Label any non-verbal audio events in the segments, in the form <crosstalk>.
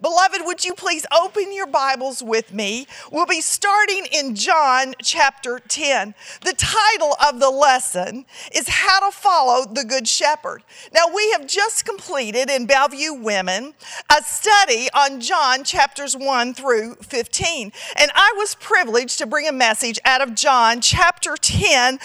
Beloved, would you please open your Bibles with me? We'll be starting in John chapter 10. The title of the lesson is How to Follow the Good Shepherd. Now, we have just completed in Bellevue Women a study on John chapters 1 through 15. And I was privileged to bring a message out of John chapter 10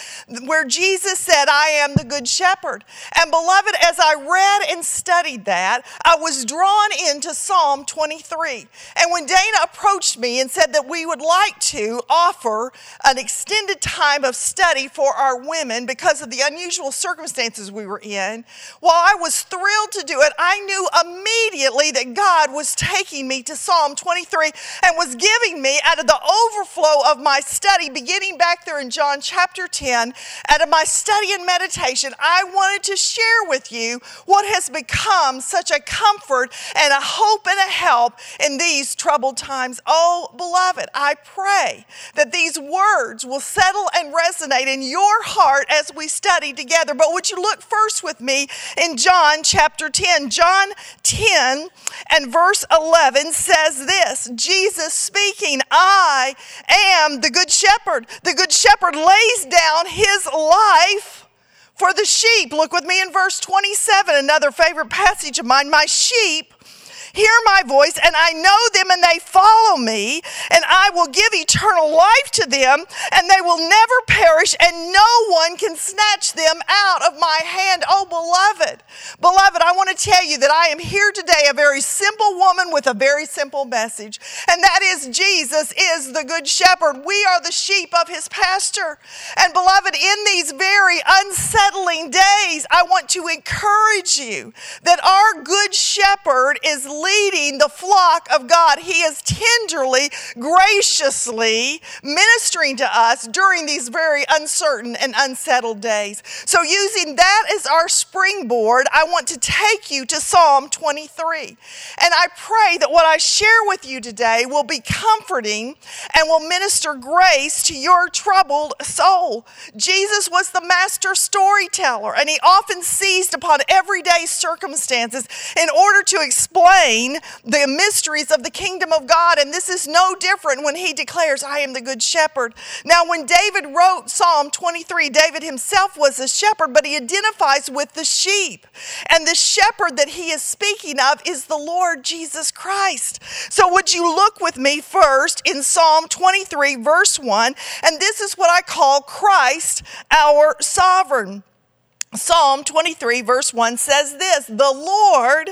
where Jesus said, I am the Good Shepherd. And beloved, as I read and studied that, I was drawn into Psalm 23. And when Dana approached me and said that we would like to offer an extended time of study for our women because of the unusual circumstances we were in, while I was thrilled to do it, I knew immediately that God was taking me to Psalm 23 and was giving me out of the overflow of my study, beginning back there in John chapter 10, out of my study and meditation, I wanted to share with you what has become such a comfort and a hope and a help in these troubled times. Oh, beloved, I pray that these words will settle and resonate in your heart as we study together. But would you look first with me in John chapter 10? John 10 and verse 11 says this Jesus speaking, I am the good shepherd. The good shepherd lays down his life for the sheep. Look with me in verse 27, another favorite passage of mine. My sheep hear my voice, and I know them, and they follow me, and I will give eternal life to them, and they will never perish, and no one can snatch them out of my hand. Oh, beloved, beloved, I want to tell you that I am here today, a very simple woman with a very simple message, and that is Jesus is the good shepherd. We are the sheep of his pasture. And, beloved, in these very unsettling days, I want to encourage you that our good shepherd is leading the flock of God. He is tenderly, graciously ministering to us during these very uncertain and unsettled days. So, using that as our springboard, I want to take you to Psalm 23. And I pray that what I share with you today will be comforting and will minister grace to your troubled soul. Jesus was the master storyteller, and he often seized upon everyday circumstances in order to explain explain the mysteries of the kingdom of God. And this is no different when he declares, I am the good shepherd. Now, when David wrote Psalm 23, David himself was a shepherd, but he identifies with the sheep. And the shepherd that he is speaking of is the Lord Jesus Christ. So, would you look with me first in Psalm 23, verse 1? And this is what I call Christ, our sovereign. Psalm 23, verse 1 says this The Lord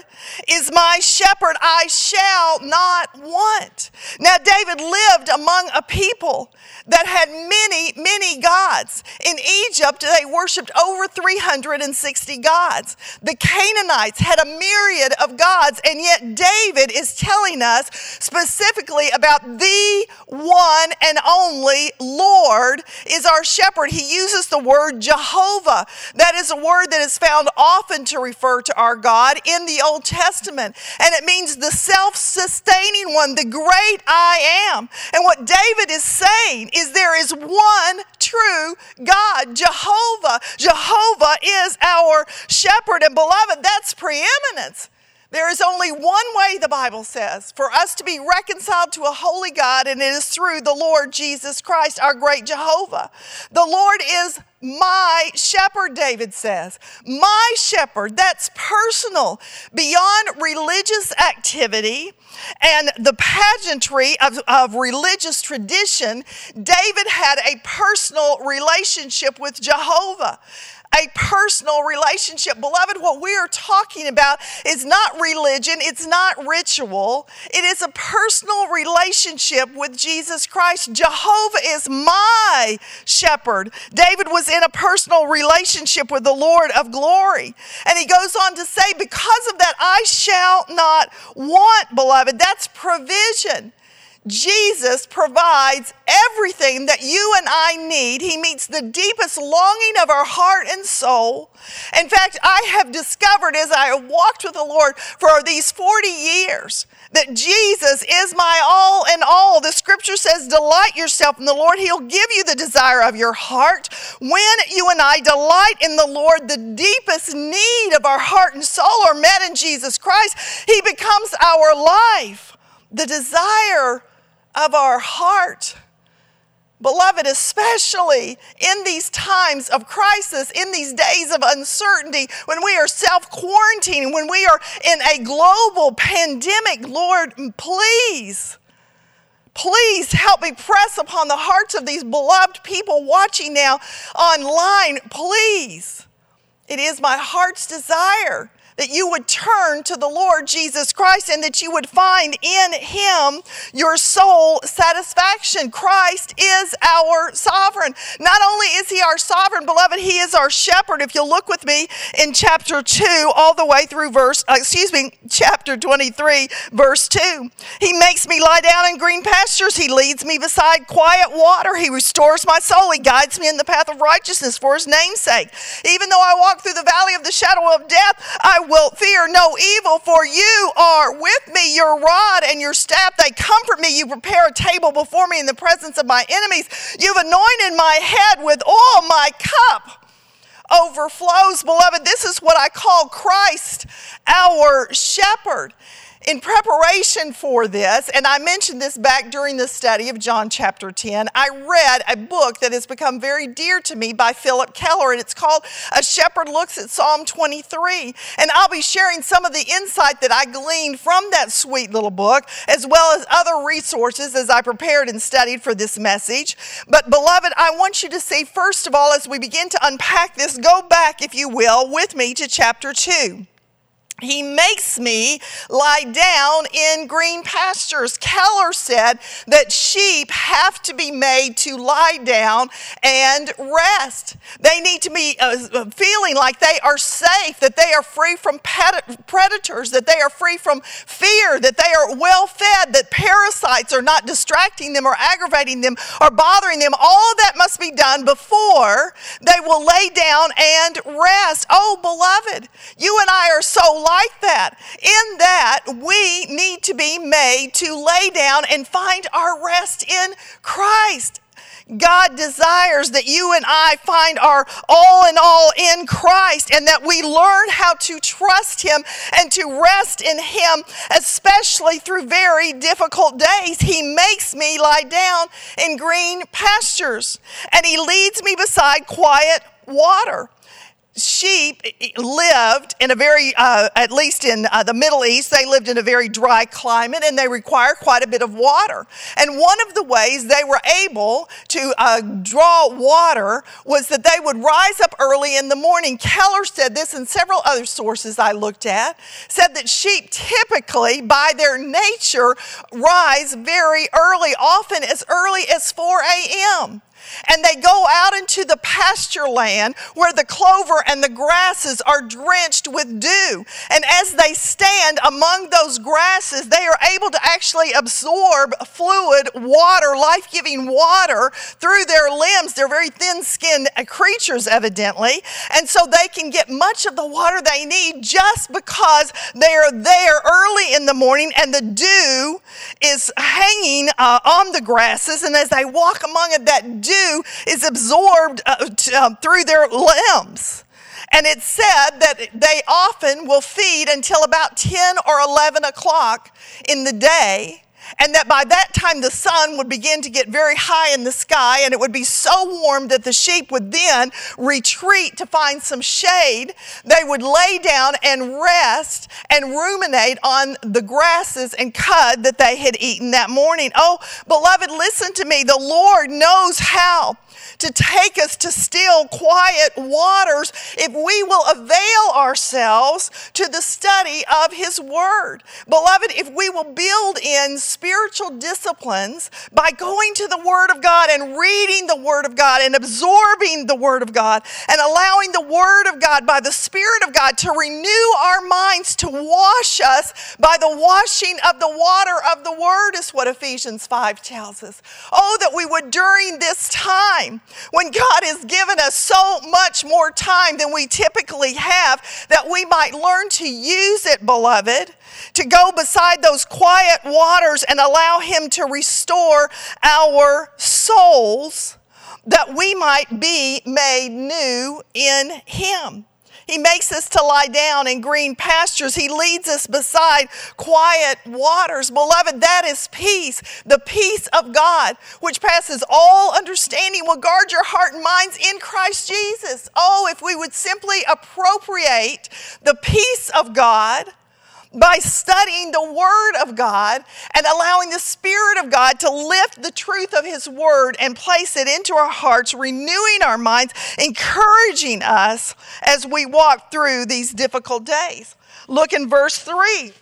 is my shepherd, I shall not want. Now, David lived among a people that had many, many gods. In Egypt, they worshiped over 360 gods. The Canaanites had a myriad of gods, and yet David is telling us specifically about the one and only Lord is our shepherd. He uses the word Jehovah. That is a word that is found often to refer to our God in the Old Testament, and it means the self sustaining one, the great I am. And what David is saying is there is one true God, Jehovah. Jehovah is our shepherd, and beloved, that's preeminence. There is only one way, the Bible says, for us to be reconciled to a holy God, and it is through the Lord Jesus Christ, our great Jehovah. The Lord is my shepherd, David says. My shepherd, that's personal, beyond religious activity and the pageantry of, of religious tradition. David had a personal relationship with Jehovah a personal relationship. Beloved, what we are talking about is not religion, it's not ritual, it is a personal relationship with Jesus Christ. Jehovah is my shepherd. David was in a personal relationship with the Lord of glory. And he goes on to say, Because of that, I shall not want, beloved. That's provision. Jesus provides everything that you and I need. He meets the deepest longing of our heart and soul. In fact, I have discovered as I have walked with the Lord for these 40 years that Jesus is my all in all. The scripture says, Delight yourself in the Lord, He'll give you the desire of your heart. When you and I delight in the Lord, the deepest need of our heart and soul are met in Jesus Christ. He becomes our life, the desire of our heart. Beloved, especially in these times of crisis, in these days of uncertainty, when we are self quarantining, when we are in a global pandemic, Lord, please, please help me press upon the hearts of these beloved people watching now online. Please, it is my heart's desire that you would turn to the Lord Jesus Christ and that you would find in him your soul satisfaction. Christ is our sovereign. Not only is he our sovereign, beloved, he is our shepherd. If you'll look with me in chapter 2 all the way through verse uh, excuse me, chapter 23 verse 2. He makes me lie down in green pastures. He leads me beside quiet water. He restores my soul. He guides me in the path of righteousness for his name's sake. Even though I walk through the valley of the shadow of death, I will fear no evil, for you are with me. Your rod and your staff, they comfort me. You prepare a table before me in the presence of my enemies. You've anointed my head with oil, my cup overflows. Beloved, this is what I call Christ, our shepherd in preparation for this, and I mentioned this back during the study of John chapter 10, I read a book that has become very dear to me by Phillip Keller, and it's called A Shepherd Looks at Psalm 23. And I'll be sharing some of the insight that I gleaned from that sweet little book, as well as other resources as I prepared and studied for this message. But, beloved, I want you to see, first of all, as we begin to unpack this, go back, if you will, with me to chapter 2. He makes me lie down in green pastures. Keller said that sheep have to be made to lie down and rest. They need to be uh, feeling like they are safe, that they are free from predators, that they are free from fear, that they are well fed, that parasites are not distracting them or aggravating them or bothering them. All that must be done before they will lay down and rest. Oh, beloved, you and I are so like that. In that, we need to be made to lay down and find our rest in Christ. God desires that you and I find our all in all in Christ and that we learn how to trust Him and to rest in Him, especially through very difficult days. He makes me lie down in green pastures and He leads me beside quiet water sheep lived in a very, uh, at least in uh, the Middle East, they lived in a very dry climate and they require quite a bit of water. And one of the ways they were able to uh, draw water was that they would rise up early in the morning. Keller said this, and several other sources I looked at said that sheep typically, by their nature, rise very early, often as early as 4 a.m and they go out into the pasture land where the clover and the grasses are drenched with dew. And as they stand among those grasses, they are able to actually absorb fluid water, life giving water through their limbs. They're very thin skinned creatures, evidently. And so they can get much of the water they need just because they are there early in the morning and the dew is hanging uh, on the grasses. And as they walk among it, that dew dew is absorbed uh, t- uh, through their limbs. And it said that they often will feed until about 10 or 11 o'clock in the day and that by that time the sun would begin to get very high in the sky and it would be so warm that the sheep would then retreat to find some shade. They would lay down and rest and ruminate on the grasses and cud that they had eaten that morning. Oh, beloved, listen to me. The Lord knows how to take us to still, quiet waters if we will avail ourselves to the study of His Word. Beloved, if we will build in spiritual disciplines by going to the Word of God and reading the Word of God and absorbing the Word of God and allowing the Word of God by the Spirit of God to renew our minds, to wash us by the washing of the water of the Word, is what Ephesians 5 tells us. Oh, that we would during this time when God has given us so much more time than we typically have, that we might learn to use it, beloved to go beside those quiet waters and allow Him to restore our souls that we might be made new in Him. He makes us to lie down in green pastures. He leads us beside quiet waters. Beloved, that is peace, the peace of God, which passes all understanding, will guard your heart and minds in Christ Jesus. Oh, if we would simply appropriate the peace of God by studying the Word of God and allowing the Spirit of God to lift the truth of His Word and place it into our hearts, renewing our minds, encouraging us as we walk through these difficult days. Look in verse 3.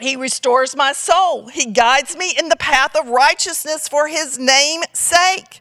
He restores my soul. He guides me in the path of righteousness for his name's sake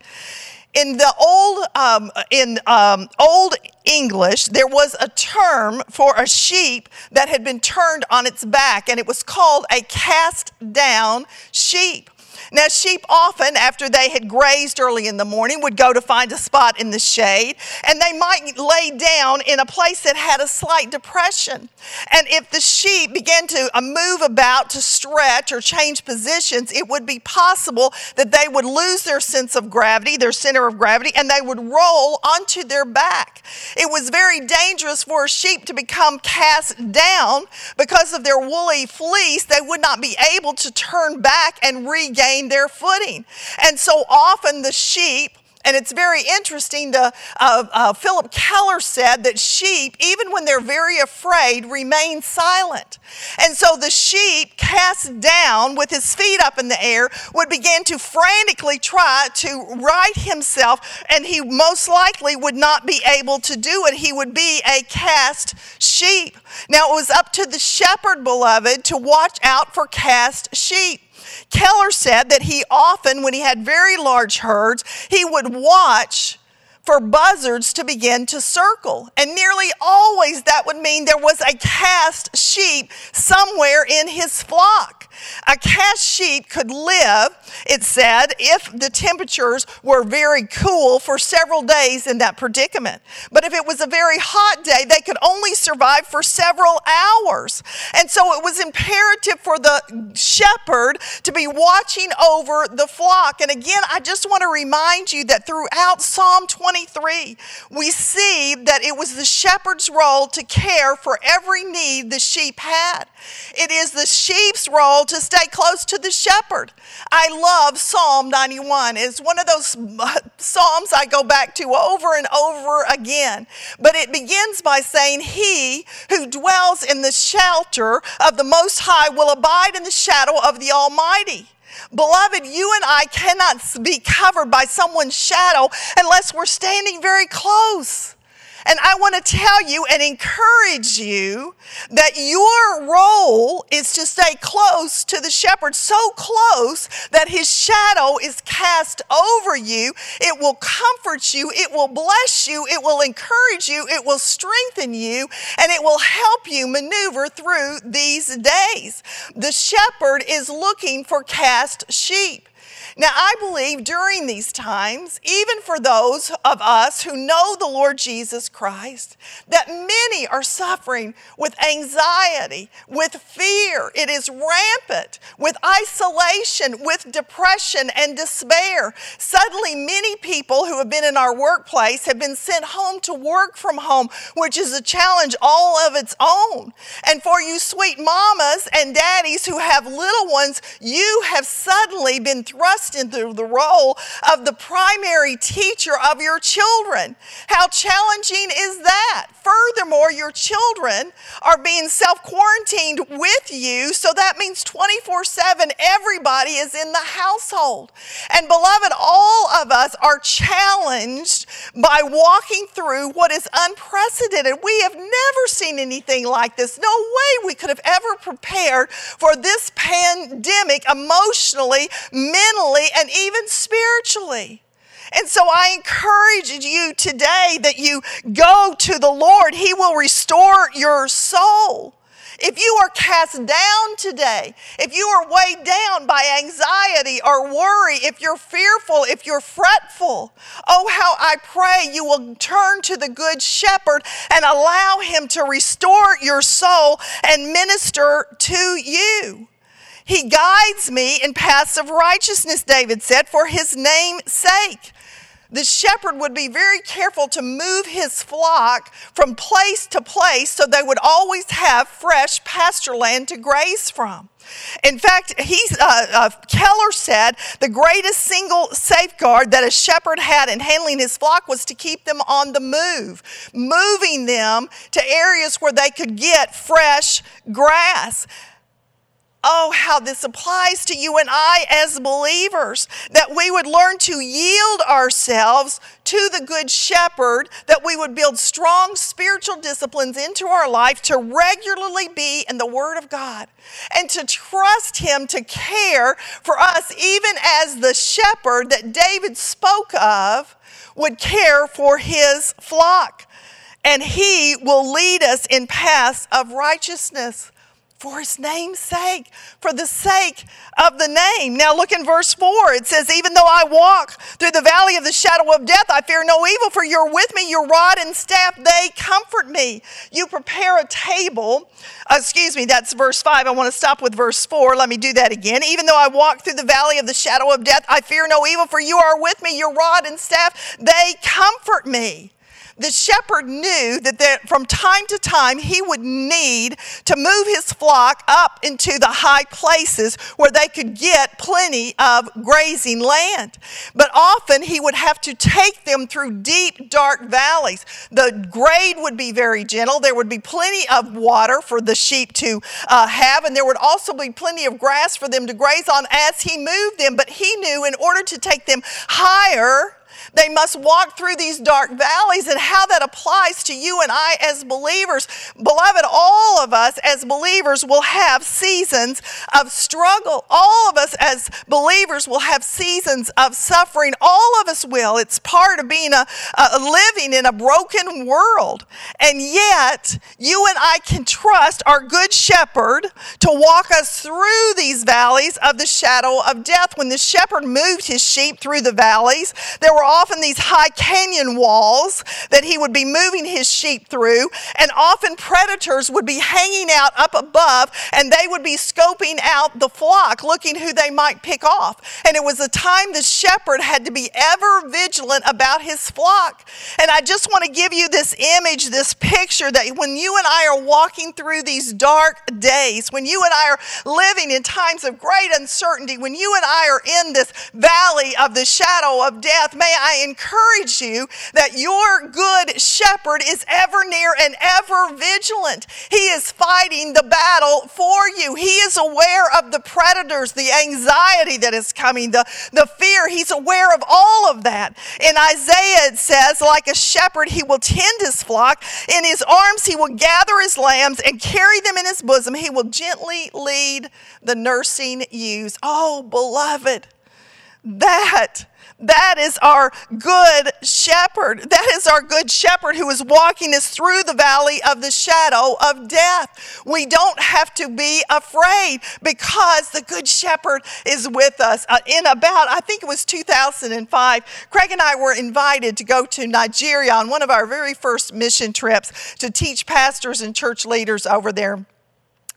in the old um, in um, old English, there was a term for a sheep that had been turned on its back, and it was called a cast down sheep. Now, sheep often, after they had grazed early in the morning, would go to find a spot in the shade, and they might lay down in a place that had a slight depression. And if the sheep began to uh, move about to stretch or change positions, it would be possible that they would lose their sense of gravity, their center of gravity, and they would roll onto their back. It was very dangerous for a sheep to become cast down because of their woolly fleece. They would not be able to turn back and regain their footing. And so often the sheep and it's very interesting. The, uh, uh, Phillip Keller said that sheep, even when they're very afraid, remain silent. And so the sheep, cast down with his feet up in the air, would begin to frantically try to right himself, and he most likely would not be able to do it. He would be a cast sheep. Now, it was up to the shepherd, beloved, to watch out for cast sheep. Keller said that he often, when he had very large herds, he would watch for buzzards to begin to circle. And nearly always that would mean there was a cast sheep somewhere in his flock. A cast sheep could live, it said, if the temperatures were very cool for several days in that predicament. But if it was a very hot day, they could only survive for several hours. And so it was imperative for the shepherd to be watching over the flock. And again, I just want to remind you that throughout Psalm 23, we see that it was the shepherd's role to care for every need the sheep had. It is the sheep's role to stay close to the shepherd. I love Psalm 91. It's one of those <laughs> Psalms I go back to over and over again. But it begins by saying, He who dwells in the shelter of the Most High will abide in the shadow of the Almighty. Beloved, you and I cannot be covered by someone's shadow unless we're standing very close. And I want to tell you and encourage you that your role is to stay close to the shepherd, so close that his shadow is cast over you. It will comfort you, it will bless you, it will encourage you, it will strengthen you, and it will help you maneuver through these days. The shepherd is looking for cast sheep. Now, I believe during these times, even for those of us who know the Lord Jesus Christ, that many are suffering with anxiety, with fear. It is rampant, with isolation, with depression and despair. Suddenly, many people who have been in our workplace have been sent home to work from home, which is a challenge all of its own. And for you sweet mamas and daddies who have little ones, you have suddenly been thrust thrust into the role of the primary teacher of your children. How challenging is that? Furthermore, your children are being self quarantined with you, so that means 24 7 everybody is in the household. And beloved, all of us are challenged by walking through what is unprecedented. We have never seen anything like this. No way we could have ever prepared for this pandemic emotionally, mentally, and even spiritually. And so I encourage you today that you go to the Lord. He will restore your soul. If you are cast down today, if you are weighed down by anxiety or worry, if you're fearful, if you're fretful, oh, how I pray you will turn to the Good Shepherd and allow Him to restore your soul and minister to you. He guides me in paths of righteousness, David said, for his name's sake the shepherd would be very careful to move his flock from place to place so they would always have fresh pasture land to graze from. In fact, he's, uh, uh, Keller said the greatest single safeguard that a shepherd had in handling his flock was to keep them on the move, moving them to areas where they could get fresh grass. Oh, how this applies to you and I as believers, that we would learn to yield ourselves to the Good Shepherd, that we would build strong spiritual disciplines into our life to regularly be in the Word of God and to trust Him to care for us, even as the shepherd that David spoke of would care for his flock. And He will lead us in paths of righteousness for his name's sake, for the sake of the name. Now look in verse 4. It says, Even though I walk through the valley of the shadow of death, I fear no evil, for you're with me. Your rod and staff, they comfort me. You prepare a table. Uh, excuse me, that's verse 5. I want to stop with verse 4. Let me do that again. Even though I walk through the valley of the shadow of death, I fear no evil, for you are with me. Your rod and staff, they comfort me. The shepherd knew that there, from time to time he would need to move his flock up into the high places where they could get plenty of grazing land. But often he would have to take them through deep, dark valleys. The grade would be very gentle. There would be plenty of water for the sheep to uh, have, and there would also be plenty of grass for them to graze on as he moved them. But he knew in order to take them higher, they must walk through these dark valleys and how that applies to you and I as believers. Beloved, all of us as believers will have seasons of struggle. All of us as believers will have seasons of suffering. All of us will. It's part of being a, a living in a broken world. And yet, you and I can trust our good shepherd to walk us through these valleys of the shadow of death. When the shepherd moved his sheep through the valleys, there were often these high canyon walls that he would be moving his sheep through, and often predators would be hanging out up above and they would be scoping out the flock, looking who they might pick off. And it was a time the shepherd had to be ever vigilant about his flock. And I just want to give you this image, this picture that when you and I are walking through these dark days, when you and I are living in times of great uncertainty, when you and I are in this valley of the shadow of death, may I encourage you that your good shepherd is ever near and ever vigilant. He is fighting the battle for you. He is aware of the predators, the anxiety that is coming, the, the fear. He's aware of all of that. In Isaiah, it says, like a shepherd, he will tend his flock. In his arms, he will gather his lambs and carry them in his bosom. He will gently lead the nursing ewes. Oh, beloved, that that is our good shepherd. That is our good shepherd who is walking us through the valley of the shadow of death. We don't have to be afraid because the good shepherd is with us. Uh, in about, I think it was 2005, Craig and I were invited to go to Nigeria on one of our very first mission trips to teach pastors and church leaders over there.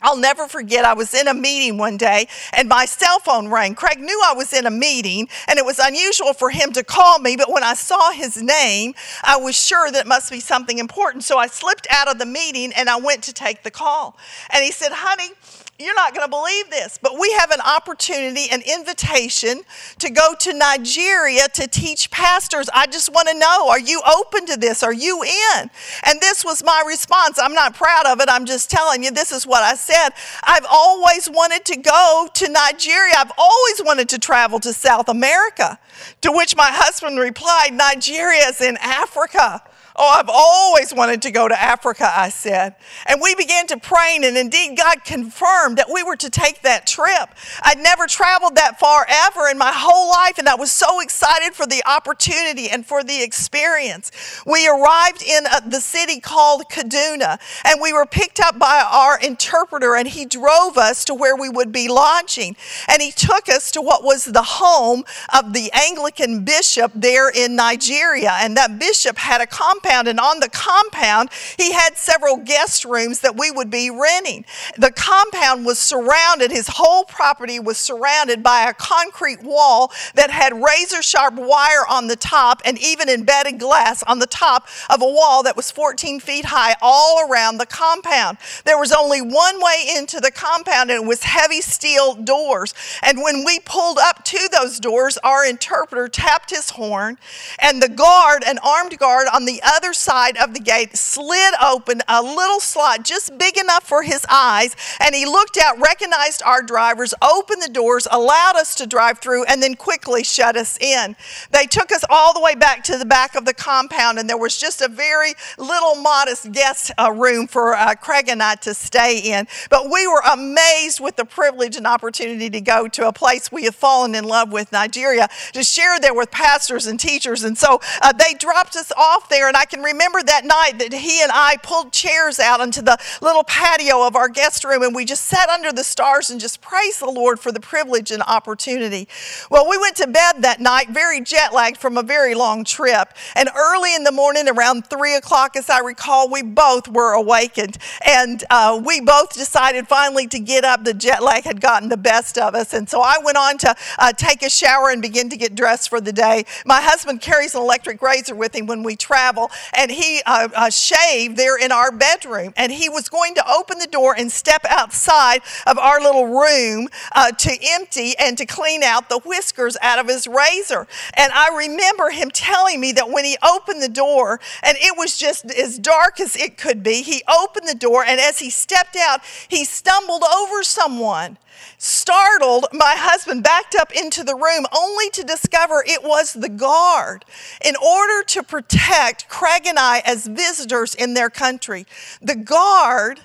I'll never forget, I was in a meeting one day and my cell phone rang. Craig knew I was in a meeting and it was unusual for him to call me, but when I saw his name, I was sure that it must be something important. So I slipped out of the meeting and I went to take the call. And he said, Honey, you're not going to believe this, but we have an opportunity, an invitation to go to Nigeria to teach pastors. I just want to know are you open to this? Are you in? And this was my response. I'm not proud of it. I'm just telling you, this is what I said. I've always wanted to go to Nigeria, I've always wanted to travel to South America. To which my husband replied, Nigeria is in Africa. Oh, I've always wanted to go to Africa, I said. And we began to pray, and indeed, God confirmed that we were to take that trip. I'd never traveled that far ever in my whole life, and I was so excited for the opportunity and for the experience. We arrived in a, uh, the city called Kaduna, and we were picked up by our interpreter, and he drove us to where we would be lodging. And he took us to what was the home of the Anglican bishop there in Nigeria. And that bishop had a compound compound, and on the compound, he had several guest rooms that we would be renting. The compound was surrounded, his whole property was surrounded by a concrete wall that had razor sharp wire on the top and even embedded glass on the top of a wall that was 14 feet high all around the compound. There was only one way into the compound, and it was heavy steel doors. And when we pulled up to those doors, our interpreter tapped his horn, and the guard, an armed guard on the other side of the gate slid open a little slot just big enough for his eyes, and he looked out, recognized our drivers, opened the doors, allowed us to drive through, and then quickly shut us in. They took us all the way back to the back of the compound, and there was just a very little modest guest uh, room for uh, Craig and I to stay in. But we were amazed with the privilege and opportunity to go to a place we have fallen in love with, Nigeria, to share there with pastors and teachers. And so uh, they dropped us off there, and I can remember that night that he and I pulled chairs out onto the little patio of our guest room and we just sat under the stars and just praised the Lord for the privilege and opportunity. Well, we went to bed that night very jet lagged from a very long trip. And early in the morning, around three o'clock, as I recall, we both were awakened. And uh, we both decided finally to get up. The jet lag had gotten the best of us. And so I went on to uh, take a shower and begin to get dressed for the day. My husband carries an electric razor with him when we travel and he uh, uh, shaved there in our bedroom. And he was going to open the door and step outside of our little room uh, to empty and to clean out the whiskers out of his razor. And I remember him telling me that when he opened the door, and it was just as dark as it could be, he opened the door, and as he stepped out, he stumbled over someone. Startled, my husband backed up into the room only to discover it was the guard in order to protect Craig and I as visitors in their country. The guard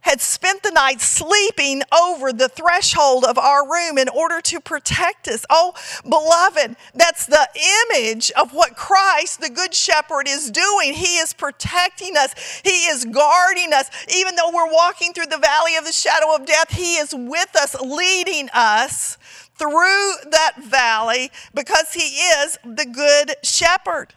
had spent the night sleeping over the threshold of our room in order to protect us. Oh, beloved, that's the image of what Christ, the Good Shepherd, is doing. He is protecting us, He is guarding us. Even though we're walking through the valley of the shadow of death, He is with us, leading us through that valley because He is the Good Shepherd.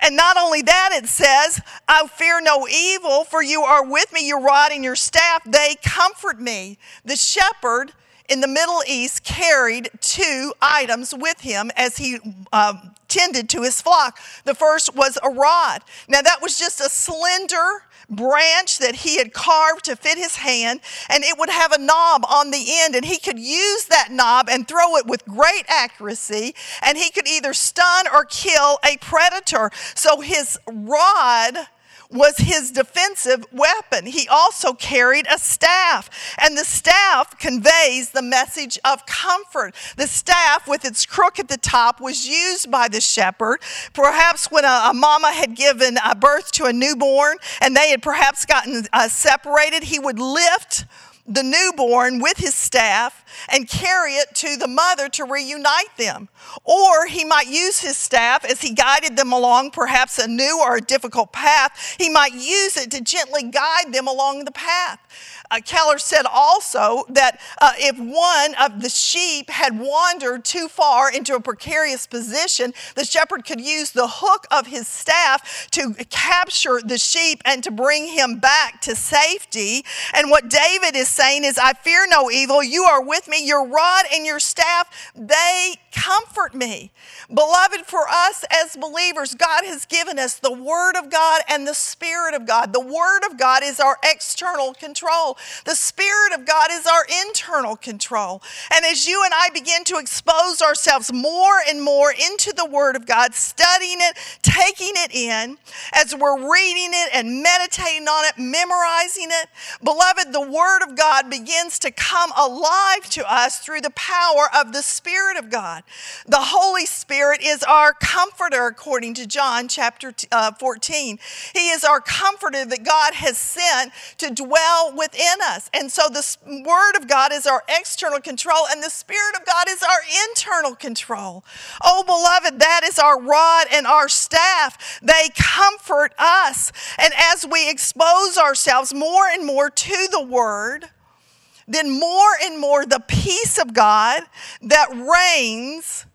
And not only that, it says, I fear no evil, for you are with me, your rod and your staff, they comfort me. The shepherd in the Middle East carried two items with him as he uh, tended to his flock. The first was a rod. Now, that was just a slender, branch that he had carved to fit his hand, and it would have a knob on the end, and he could use that knob and throw it with great accuracy, and he could either stun or kill a predator. So his rod was his defensive weapon. He also carried a staff, and the staff conveys the message of comfort. The staff, with its crook at the top, was used by the shepherd. Perhaps when a, a mama had given a birth to a newborn and they had perhaps gotten uh, separated, he would lift the newborn with his staff and carry it to the mother to reunite them. Or he might use his staff as he guided them along perhaps a new or a difficult path. He might use it to gently guide them along the path. Uh, Keller said also that uh, if one of the sheep had wandered too far into a precarious position, the shepherd could use the hook of his staff to capture the sheep and to bring him back to safety. And what David is saying is, I fear no evil. You are with me. Your rod and your staff, they comfort me. Beloved, for us as believers, God has given us the Word of God and the Spirit of God. The Word of God is our external control. The Spirit of God is our internal control. And as you and I begin to expose ourselves more and more into the Word of God, studying it, taking it in, as we're reading it and meditating on it, memorizing it, beloved, the Word of God begins to come alive to us through the power of the Spirit of God. The Holy Spirit is our comforter, according to John chapter uh, 14. He is our comforter that God has sent to dwell within us. And so the Word of God is our external control, and the Spirit of God is our internal control. Oh, beloved, that is our rod and our staff. They comfort us. And as we expose ourselves more and more to the Word, then more and more the peace of God that reigns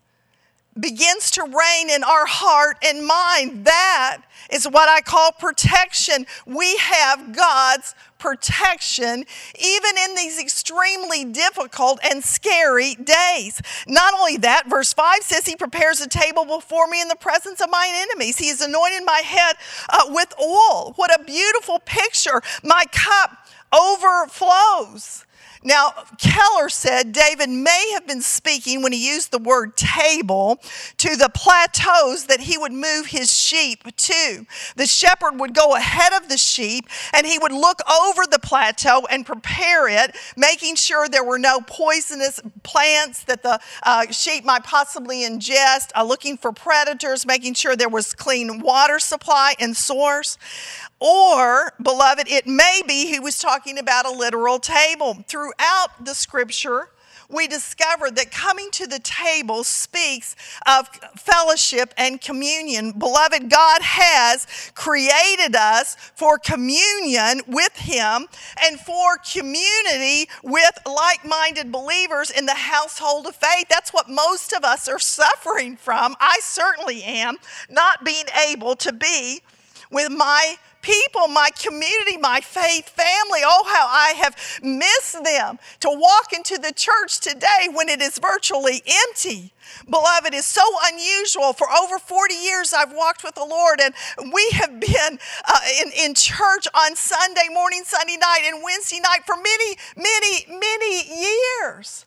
begins to reign in our heart and mind. That is what I call protection. We have God's protection even in these extremely difficult and scary days. Not only that, verse 5 says, He prepares a table before me in the presence of mine enemies. He has anointed my head uh, with oil. What a beautiful picture. My cup overflows. Now, Keller said David may have been speaking when he used the word table to the plateaus that he would move his sheep to. The shepherd would go ahead of the sheep and he would look over the plateau and prepare it, making sure there were no poisonous plants that the uh, sheep might possibly ingest, uh, looking for predators, making sure there was clean water supply and source. Or, beloved, it may be he was talking about a literal table. Throughout the scripture, we discover that coming to the table speaks of fellowship and communion. Beloved, God has created us for communion with Him and for community with like minded believers in the household of faith. That's what most of us are suffering from. I certainly am, not being able to be with my people, my community, my faith family. Oh, how I have missed them to walk into the church today when it is virtually empty. Beloved, is so unusual. For over 40 years, I've walked with the Lord, and we have been uh, in, in church on Sunday morning, Sunday night, and Wednesday night for many, many, many years.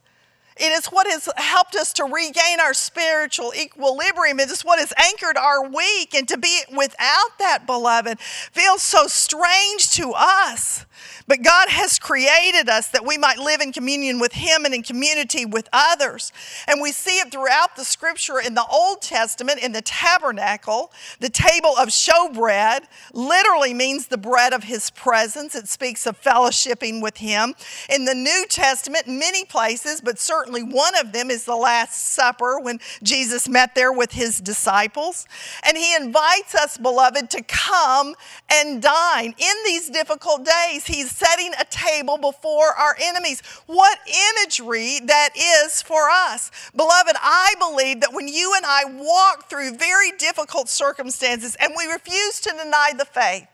It is what has helped us to regain our spiritual equilibrium. It is what has anchored our week. And to be without that, beloved, feels so strange to us. But God has created us that we might live in communion with Him and in community with others. And we see it throughout the scripture in the Old Testament, in the tabernacle. The table of showbread literally means the bread of His presence, it speaks of fellowshipping with Him. In the New Testament, many places, but certainly one of them is the Last Supper when Jesus met there with His disciples. And He invites us, beloved, to come and dine. In these difficult days, He's setting a table before our enemies. What imagery that is for us. Beloved, I believe that when you and I walk through very difficult circumstances and we refuse to deny the faith,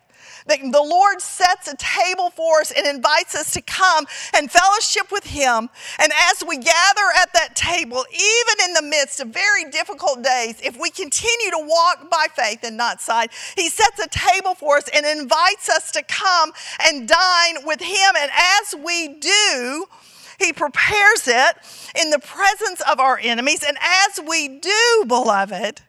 the Lord sets a table for us and invites us to come and fellowship with Him. And as we gather at that table, even in the midst of very difficult days, if we continue to walk by faith and not sight, He sets a table for us and invites us to come and dine with Him. And as we do, He prepares it in the presence of our enemies. And as we do, beloved,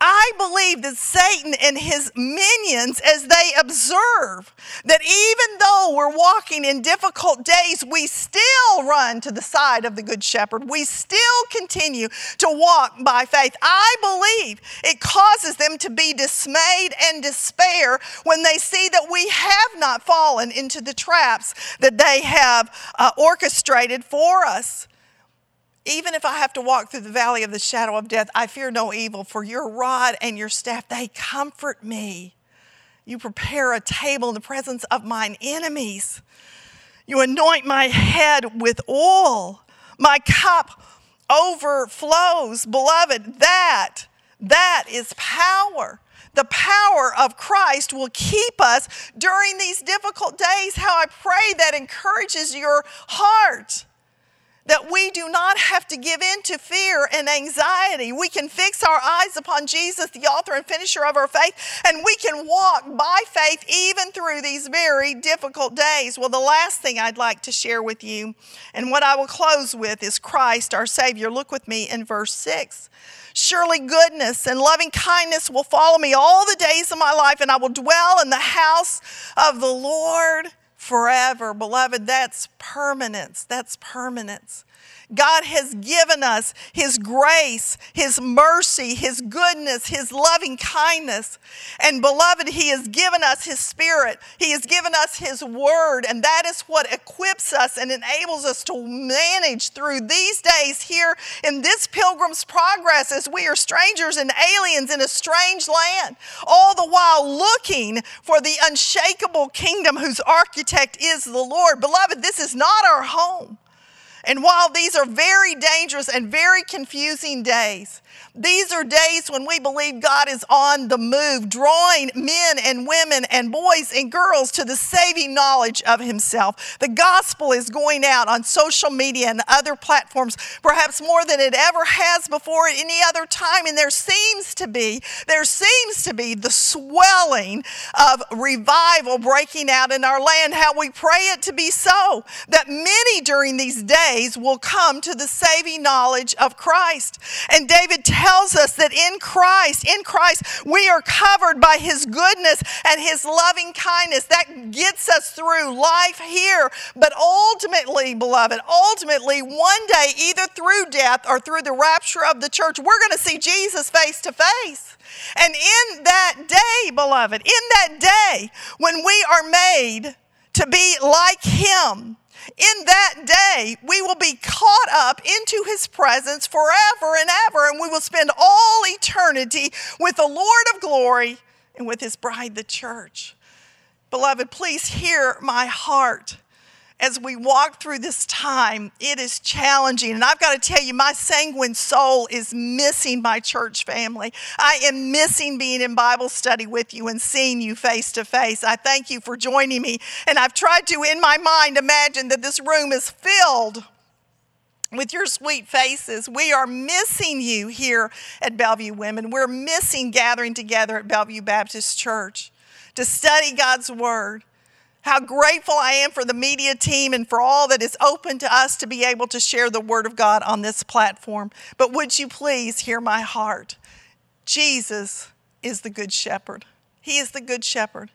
I believe that Satan and his minions, as they observe that even though we're walking in difficult days, we still run to the side of the Good Shepherd. We still continue to walk by faith. I believe it causes them to be dismayed and despair when they see that we have not fallen into the traps that they have uh, orchestrated for us. Even if I have to walk through the valley of the shadow of death, I fear no evil, for your rod and your staff, they comfort me. You prepare a table in the presence of mine enemies. You anoint my head with oil. My cup overflows. Beloved, that, that is power. The power of Christ will keep us during these difficult days. How I pray that encourages your heart. That we do not have to give in to fear and anxiety. We can fix our eyes upon Jesus, the author and finisher of our faith, and we can walk by faith even through these very difficult days. Well, the last thing I'd like to share with you, and what I will close with, is Christ, our Savior. Look with me in verse 6. Surely goodness and loving kindness will follow me all the days of my life, and I will dwell in the house of the Lord forever. Beloved, that's permanence. That's permanence. God has given us His grace, His mercy, His goodness, His loving kindness. And beloved, He has given us His Spirit. He has given us His Word. And that is what equips us and enables us to manage through these days here in this pilgrim's progress as we are strangers and aliens in a strange land, all the while looking for the unshakable kingdom whose architect is the Lord. Beloved, this is not our home. And while these are very dangerous and very confusing days, these are days when we believe God is on the move, drawing men and women and boys and girls to the saving knowledge of Himself. The gospel is going out on social media and other platforms, perhaps more than it ever has before at any other time. And there seems to be, there seems to be the swelling of revival breaking out in our land. How we pray it to be so, that many during these days will come to the saving knowledge of Christ. And David tells us that in Christ, in Christ, we are covered by his goodness and his loving kindness. That gets us through life here. But ultimately, beloved, ultimately, one day, either through death or through the rapture of the church, we're going to see Jesus face to face. And in that day, beloved, in that day when we are made to be like him, in that day, we will be caught up into his presence forever and ever, and we will spend all eternity with the Lord of glory and with his bride, the church. Beloved, please hear my heart as we walk through this time, it is challenging. And I've got to tell you, my sanguine soul is missing my church family. I am missing being in Bible study with you and seeing you face to face. I thank you for joining me. And I've tried to, in my mind, imagine that this room is filled with your sweet faces. We are missing you here at Bellevue Women. We're missing gathering together at Bellevue Baptist Church to study God's Word how grateful I am for the media team and for all that is open to us to be able to share the Word of God on this platform. But would you please hear my heart? Jesus is the Good Shepherd. He is the Good Shepherd.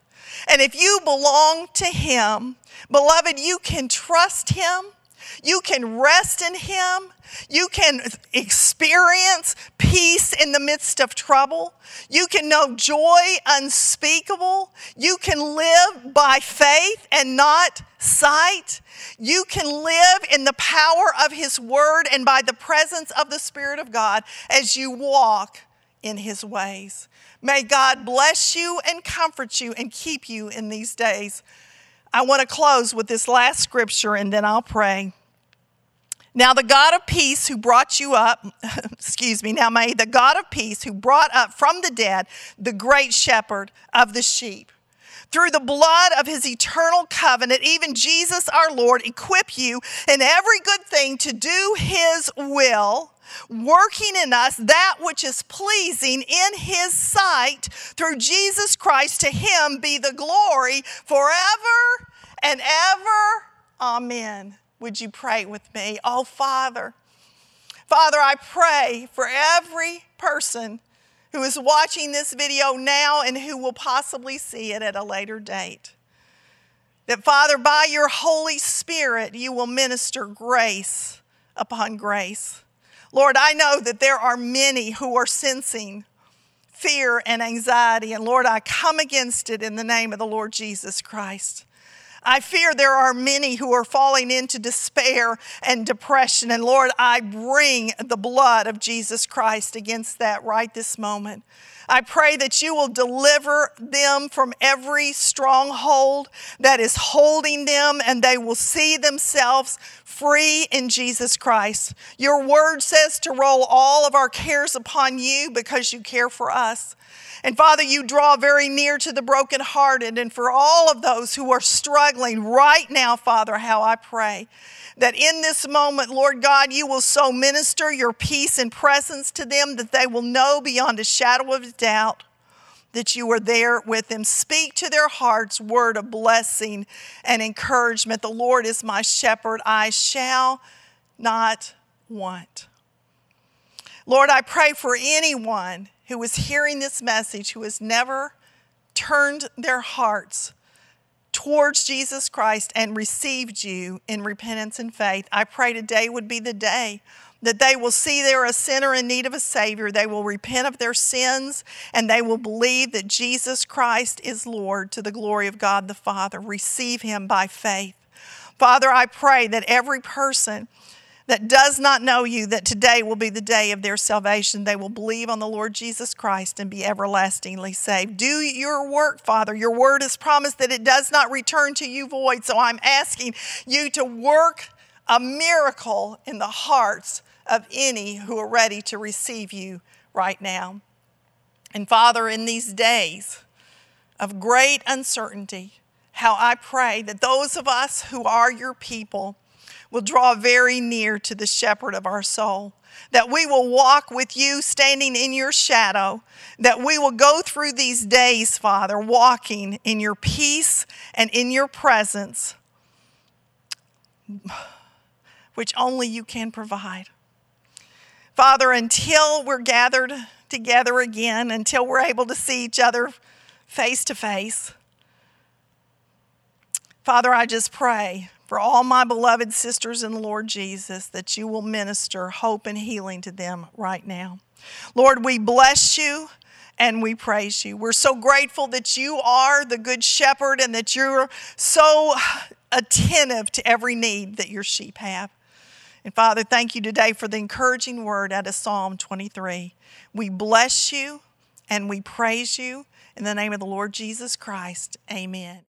And if you belong to Him, beloved, you can trust Him you can rest in Him. You can experience peace in the midst of trouble. You can know joy unspeakable. You can live by faith and not sight. You can live in the power of His Word and by the presence of the Spirit of God as you walk in His ways. May God bless you and comfort you and keep you in these days. I want to close with this last scripture and then I'll pray. Now, the God of peace who brought you up, <laughs> excuse me, now may the God of peace who brought up from the dead the great shepherd of the sheep, through the blood of his eternal covenant, even Jesus our Lord, equip you in every good thing to do his will, working in us that which is pleasing in his sight through Jesus Christ. To him be the glory forever and ever. Amen. Would you pray with me? Oh, Father, Father, I pray for every person who is watching this video now and who will possibly see it at a later date. That, Father, by your Holy Spirit, you will minister grace upon grace. Lord, I know that there are many who are sensing fear and anxiety, and Lord, I come against it in the name of the Lord Jesus Christ. I fear there are many who are falling into despair and depression. And Lord, I bring the blood of Jesus Christ against that right this moment. I pray that you will deliver them from every stronghold that is holding them and they will see themselves free in Jesus Christ. Your word says to roll all of our cares upon you because you care for us. And Father, you draw very near to the brokenhearted, and for all of those who are struggling right now, Father, how I pray that in this moment, Lord God, you will so minister your peace and presence to them that they will know beyond a shadow of a doubt that you are there with them. Speak to their hearts word of blessing and encouragement. The Lord is my shepherd, I shall not want. Lord, I pray for anyone who is hearing this message who has never turned their hearts towards Jesus Christ and received you in repentance and faith. I pray today would be the day that they will see they're a sinner in need of a Savior. They will repent of their sins and they will believe that Jesus Christ is Lord to the glory of God the Father. Receive Him by faith. Father, I pray that every person that does not know you, that today will be the day of their salvation. They will believe on the Lord Jesus Christ and be everlastingly saved. Do your work, Father. Your word has promised that it does not return to you void. So I'm asking you to work a miracle in the hearts of any who are ready to receive you right now. And Father, in these days of great uncertainty, how I pray that those of us who are your people, will draw very near to the shepherd of our soul. That we will walk with you standing in your shadow. That we will go through these days, Father, walking in your peace and in your presence, which only you can provide. Father, until we're gathered together again, until we're able to see each other face to face, Father, I just pray for all my beloved sisters in the Lord Jesus that you will minister hope and healing to them right now. Lord, we bless you and we praise you. We're so grateful that you are the good shepherd and that you're so attentive to every need that your sheep have. And Father, thank you today for the encouraging word out of Psalm 23. We bless you and we praise you in the name of the Lord Jesus Christ. Amen.